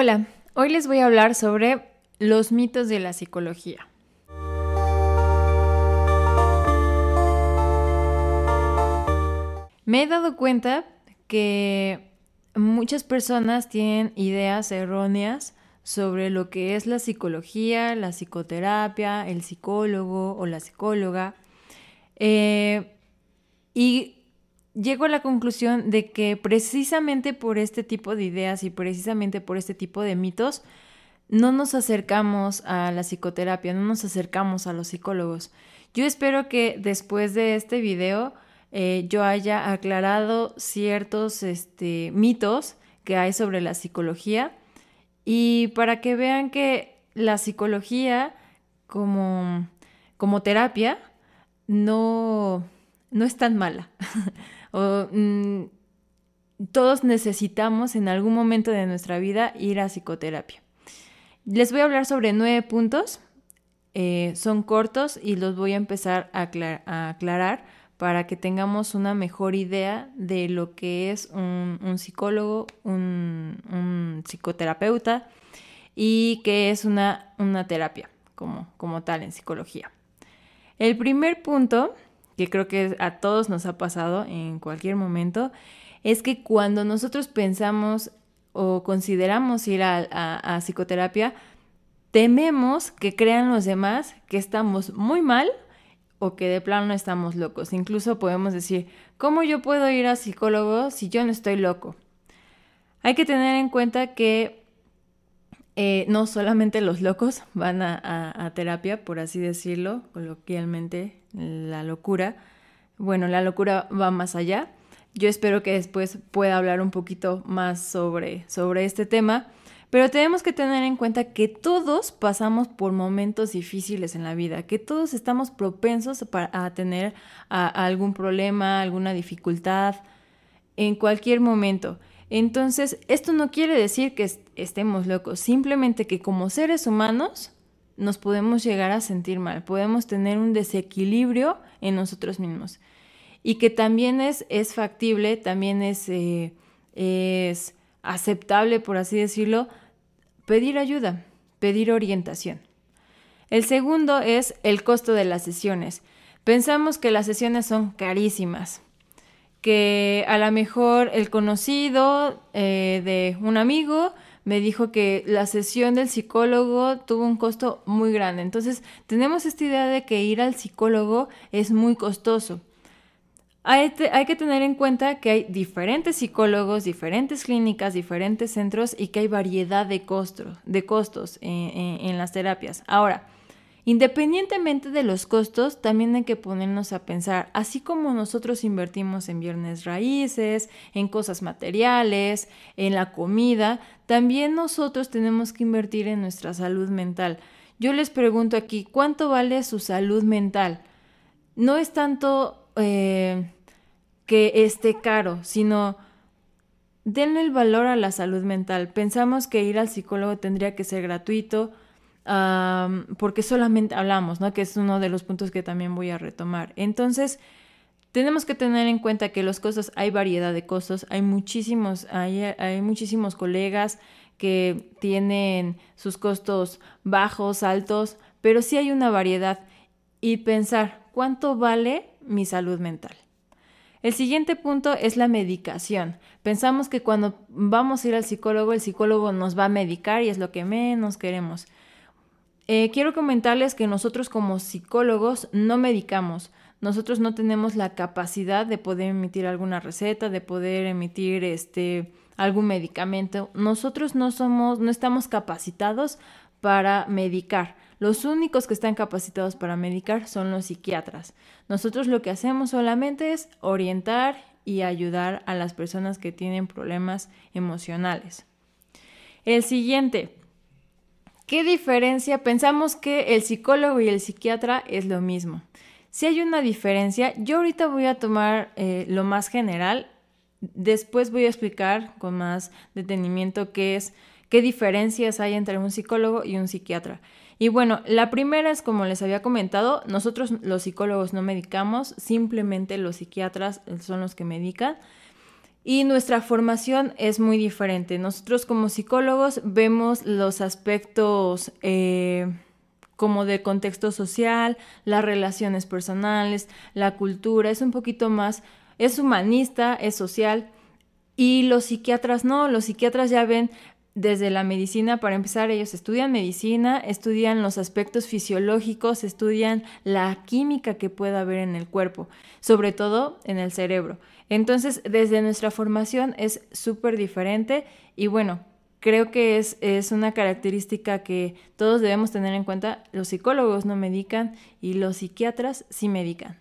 Hola, hoy les voy a hablar sobre los mitos de la psicología. Me he dado cuenta que muchas personas tienen ideas erróneas sobre lo que es la psicología, la psicoterapia, el psicólogo o la psicóloga. Eh, y llego a la conclusión de que precisamente por este tipo de ideas y precisamente por este tipo de mitos, no nos acercamos a la psicoterapia, no nos acercamos a los psicólogos. Yo espero que después de este video eh, yo haya aclarado ciertos este, mitos que hay sobre la psicología y para que vean que la psicología como, como terapia no, no es tan mala. Mm, todos necesitamos en algún momento de nuestra vida ir a psicoterapia. Les voy a hablar sobre nueve puntos. Eh, son cortos y los voy a empezar a, aclarar para que tengamos una mejor idea de lo que es un, psicólogo, un, psicoterapeuta y qué es una, una terapia como, como tal en psicología. El primer punto que creo que a todos nos ha pasado en cualquier momento, es que cuando nosotros pensamos o consideramos ir a, psicoterapia, tememos que crean los demás que estamos muy mal o que de plano estamos locos. Incluso podemos decir, ¿cómo yo puedo ir a psicólogo si yo no estoy loco? Hay que tener en cuenta que eh, no solamente los locos van a, terapia, por así decirlo, coloquialmente, la locura. Bueno, la locura va más allá. Yo espero que después pueda hablar un poquito más sobre, sobre este tema, pero tenemos que tener en cuenta que todos pasamos por momentos difíciles en la vida, que todos estamos propensos a tener algún problema, alguna dificultad en cualquier momento. Entonces, esto no quiere decir que estemos locos, simplemente que como seres humanos nos podemos llegar a sentir mal, podemos tener un desequilibrio en nosotros mismos. Y que también es, es factible, también es, eh, es aceptable, por así decirlo, pedir ayuda, pedir orientación. El segundo es el costo de las sesiones. Pensamos que las sesiones son carísimas, que a lo mejor el conocido eh, de un amigo me dijo que la sesión del psicólogo tuvo un costo muy grande. Entonces, tenemos esta idea de que ir al psicólogo es muy costoso. Hay, que tener en cuenta que hay diferentes psicólogos, diferentes clínicas, diferentes centros y que hay variedad de, costos, de costos en las terapias. Ahora, Independientemente de los costos, también hay que ponernos a pensar, así como nosotros invertimos en bienes raíces, en cosas materiales, en la comida, también nosotros tenemos que invertir en nuestra salud mental. Yo les pregunto aquí, ¿cuánto vale su salud mental? No es tanto eh, que esté caro, sino denle el valor a la salud mental. Pensamos que ir al psicólogo tendría que ser gratuito, porque solamente hablamos, ¿no? Que es uno de los puntos que también voy a retomar. Entonces, tenemos que tener en cuenta que los costos, hay variedad de costos, hay muchísimos, hay, hay muchísimos colegas que tienen sus costos bajos, altos, pero sí hay una variedad y pensar cuánto vale mi salud mental. El siguiente punto es la medicación. Pensamos que cuando vamos a ir al psicólogo, el psicólogo nos va a medicar y es lo que menos queremos. Eh, quiero comentarles que nosotros como psicólogos no medicamos. Nosotros no tenemos la capacidad de poder emitir alguna receta, de poder emitir este algún medicamento. Nosotros no somos, no estamos capacitados para medicar. Los únicos que están capacitados para medicar son los psiquiatras. Nosotros lo que hacemos solamente es orientar y ayudar a las personas que tienen problemas emocionales. El siguiente, ¿Qué diferencia? Pensamos que el psicólogo y el psiquiatra es lo mismo. Si hay una diferencia, yo ahorita voy a tomar eh, lo más general, después voy a explicar con más detenimiento qué es, qué diferencias hay entre un psicólogo y un psiquiatra. Y bueno, la primera es como les había comentado, nosotros los psicólogos no medicamos, simplemente los psiquiatras son los que medican. Y nuestra formación es muy diferente. Nosotros como psicólogos vemos los aspectos eh, como de contexto social, las relaciones personales, la cultura, es un poquito más, es humanista, es social. Y los psiquiatras no, los psiquiatras ya ven desde la medicina, para empezar, ellos estudian medicina, estudian los aspectos fisiológicos, estudian la química que pueda haber en el cuerpo, sobre todo en el cerebro. Entonces, desde nuestra formación es súper diferente y bueno, creo que es, es, una característica que todos debemos tener en cuenta. Los psicólogos no medican y los psiquiatras sí medican.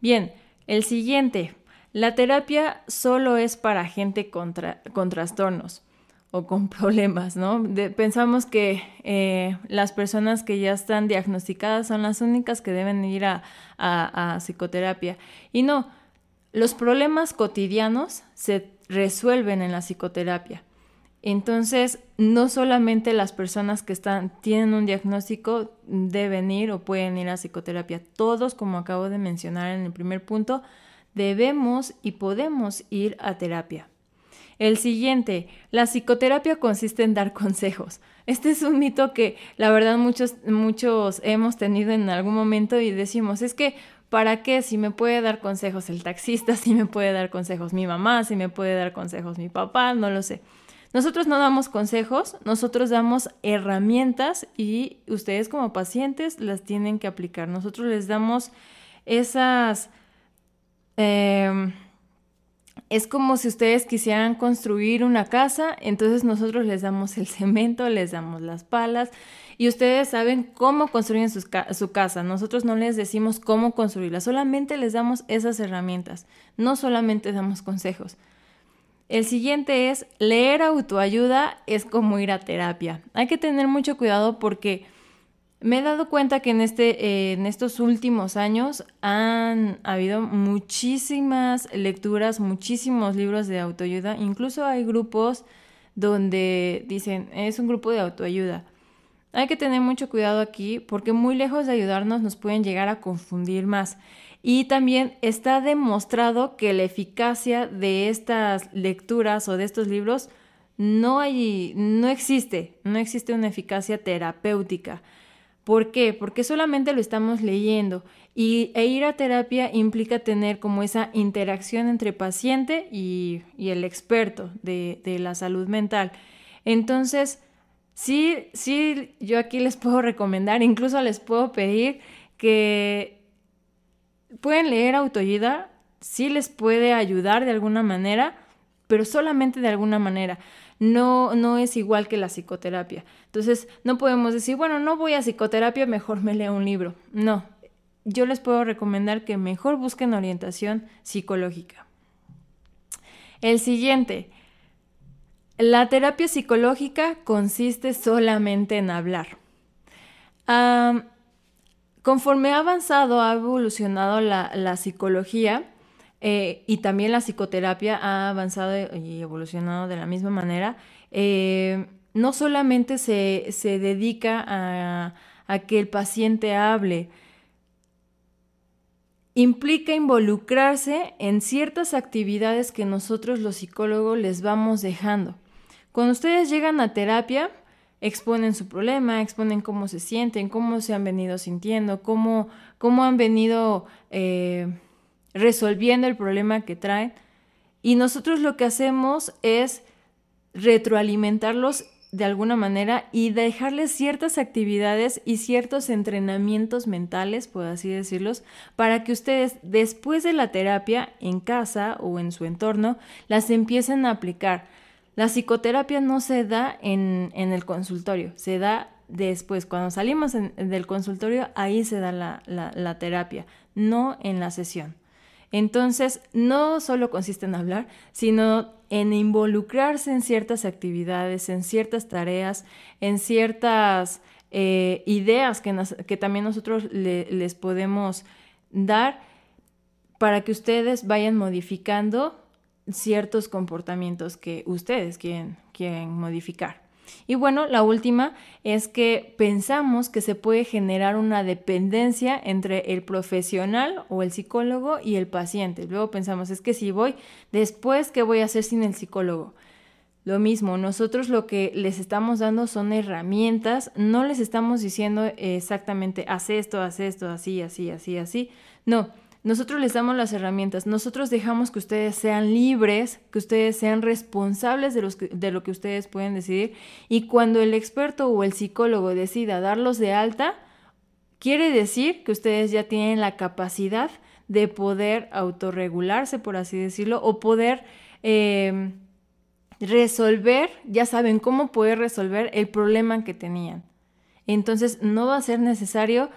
Bien, el siguiente. La terapia solo es para gente con trastornos o con problemas, ¿no? pensamos que eh, las personas que ya están diagnosticadas son las únicas que deben ir a, a psicoterapia. Y no, los problemas cotidianos se resuelven en la psicoterapia. Entonces, no solamente las personas que están, tienen un diagnóstico deben ir o pueden ir a psicoterapia. Todos, como acabo de mencionar en el primer punto, debemos y podemos ir a terapia. El siguiente, la psicoterapia consiste en dar consejos. Este es un mito que la verdad muchos, muchos hemos tenido en algún momento y decimos, es que, ¿para qué? Si me puede dar consejos el taxista, si me puede dar consejos mi mamá, si me puede dar consejos mi papá, no lo sé. Nosotros no damos consejos, nosotros damos herramientas y ustedes como pacientes las tienen que aplicar. Nosotros les damos esas... Em, es como si ustedes quisieran construir una casa, entonces nosotros les damos el cemento, les damos las palas y ustedes saben cómo construir su casa. Nosotros no les decimos cómo construirla, solamente les damos esas herramientas, no solamente damos consejos. El siguiente es leer autoayuda es como ir a terapia. Hay que tener mucho cuidado porque me he dado cuenta que en, este, eh, en estos últimos años han habido muchísimas lecturas, muchísimos libros de autoayuda. Incluso hay grupos donde dicen, es un grupo de autoayuda. Hay que tener mucho cuidado aquí porque muy lejos de ayudarnos nos pueden llegar a confundir más. Y también está demostrado que la eficacia de estas lecturas o de estos libros no hay, no existe, no existe una eficacia terapéutica. ¿Por qué? Porque solamente lo estamos leyendo y, e ir a terapia implica tener como esa interacción entre paciente y, el experto de, de, la salud mental. Entonces, sí, sí, yo aquí les puedo recomendar, incluso les puedo pedir que pueden leer autoayuda, sí les puede ayudar de alguna manera, pero solamente de alguna manera no, no es igual que la psicoterapia. Entonces, no podemos decir, bueno, no voy a psicoterapia, mejor me leo un libro. No, yo les puedo recomendar que mejor busquen orientación psicológica. El siguiente, la terapia psicológica consiste solamente en hablar. conforme ha avanzado, ha evolucionado la, la psicología, eh, y también la psicoterapia ha avanzado y evolucionado de la misma manera. Eh, no solamente se, dedica a, a que el paciente hable, implica involucrarse en ciertas actividades que nosotros los psicólogos les vamos dejando. Cuando ustedes llegan a terapia, exponen su problema, exponen cómo se sienten, cómo se han venido sintiendo, cómo, cómo han venido eh, resolviendo el problema que traen. Y nosotros lo que hacemos es retroalimentarlos de alguna manera y dejarles ciertas actividades y ciertos entrenamientos mentales, por así decirlos, para que ustedes después de la terapia en casa o en su entorno las empiecen a aplicar. La psicoterapia no se da en, el consultorio, se da después. Cuando salimos del consultorio, ahí se da la terapia, no en la sesión. Entonces, no solo consiste en hablar, sino en involucrarse en ciertas actividades, en ciertas tareas, en ciertas eh, ideas que, también nosotros les podemos dar para que ustedes vayan modificando ciertos comportamientos que ustedes quieren, quieren modificar. Y bueno, la última es que pensamos que se puede generar una dependencia entre el profesional o el psicólogo y el paciente. Luego pensamos, es que si voy, después, ¿qué voy a hacer sin el psicólogo? Lo mismo, nosotros lo que les estamos dando son herramientas, no les estamos diciendo exactamente, haz esto, haz esto, así, así, así, así. No, nosotros les damos las herramientas, nosotros dejamos que ustedes sean libres, que ustedes sean responsables de, de lo que ustedes pueden decidir y cuando el experto o el psicólogo decida darlos de alta, quiere decir que ustedes ya tienen la capacidad de poder autorregularse, por así decirlo, o poder... Eh, resolver, ya saben cómo poder resolver el problema que tenían. Entonces no va a ser necesario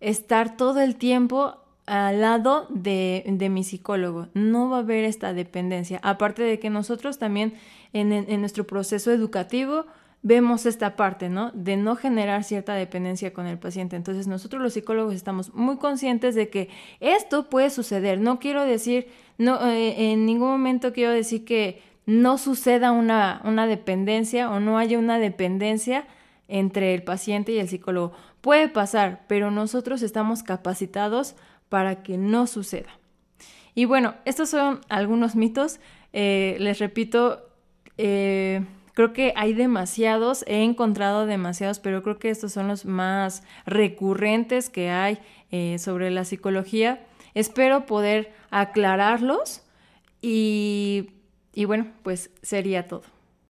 estar todo el tiempo al lado de, mi psicólogo. No va a haber esta dependencia. Aparte de que nosotros también en, en, nuestro proceso educativo vemos esta parte, ¿no? De no generar cierta dependencia con el paciente. Entonces nosotros los psicólogos estamos muy conscientes de que esto puede suceder. No quiero decir, no, eh, en ningún momento quiero decir que no suceda una, una dependencia o no haya una dependencia entre el paciente y el psicólogo. Puede pasar, pero nosotros estamos capacitados para que no suceda. Y bueno, estos son algunos mitos. Eh, les repito, eh, creo que hay demasiados, he encontrado demasiados, pero creo que estos son los más recurrentes que hay eh, sobre la psicología. Espero poder aclararlos y y bueno, pues sería todo.